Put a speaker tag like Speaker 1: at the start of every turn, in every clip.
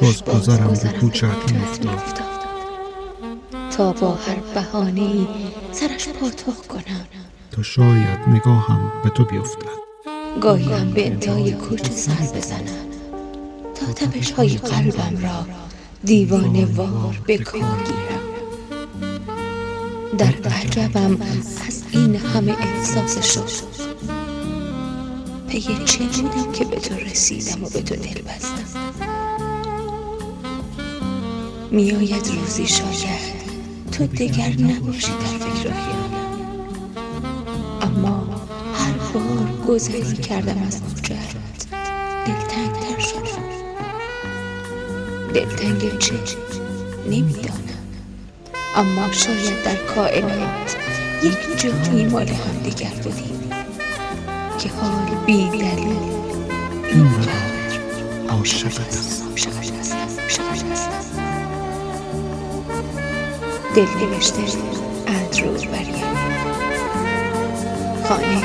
Speaker 1: باز گذرم به کوچت میافتاد
Speaker 2: تا با هر بهانه ای سرش پاتوق کنم.
Speaker 1: تا شاید نگاهم به تو بیفتد.
Speaker 2: گاهی هم به انتهای کوچه سر بزنم. تا تپش های قلبم را دیوانه وار به کار گیرم. در عجبم از این همه احساس شد. پی چه بودم که به تو رسیدم و به تو دل بستم. میآید روزی شاید تو دگر نباشی در فکر خیالم اما هر بار گذری کردم از کوچت دلتنگتر شدم. دلتنگ چه؟ نمی‌دانم. اما شاید در کائنات یک جایی مال هم دیگر بودیم که حال بی دلیل
Speaker 1: اینقدر عاشقت
Speaker 2: دل نوشته اندرود بریم خانه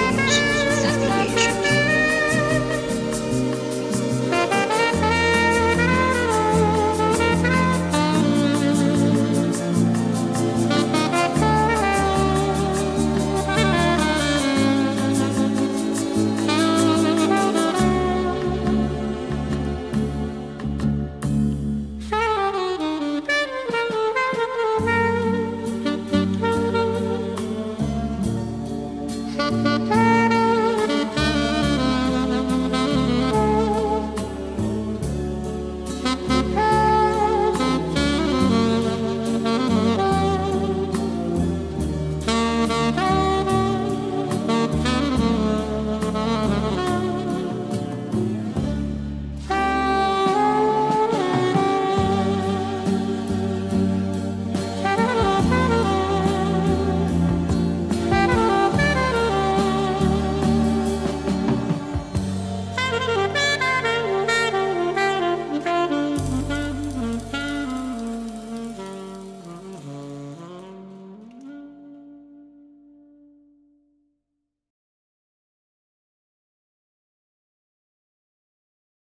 Speaker 2: Música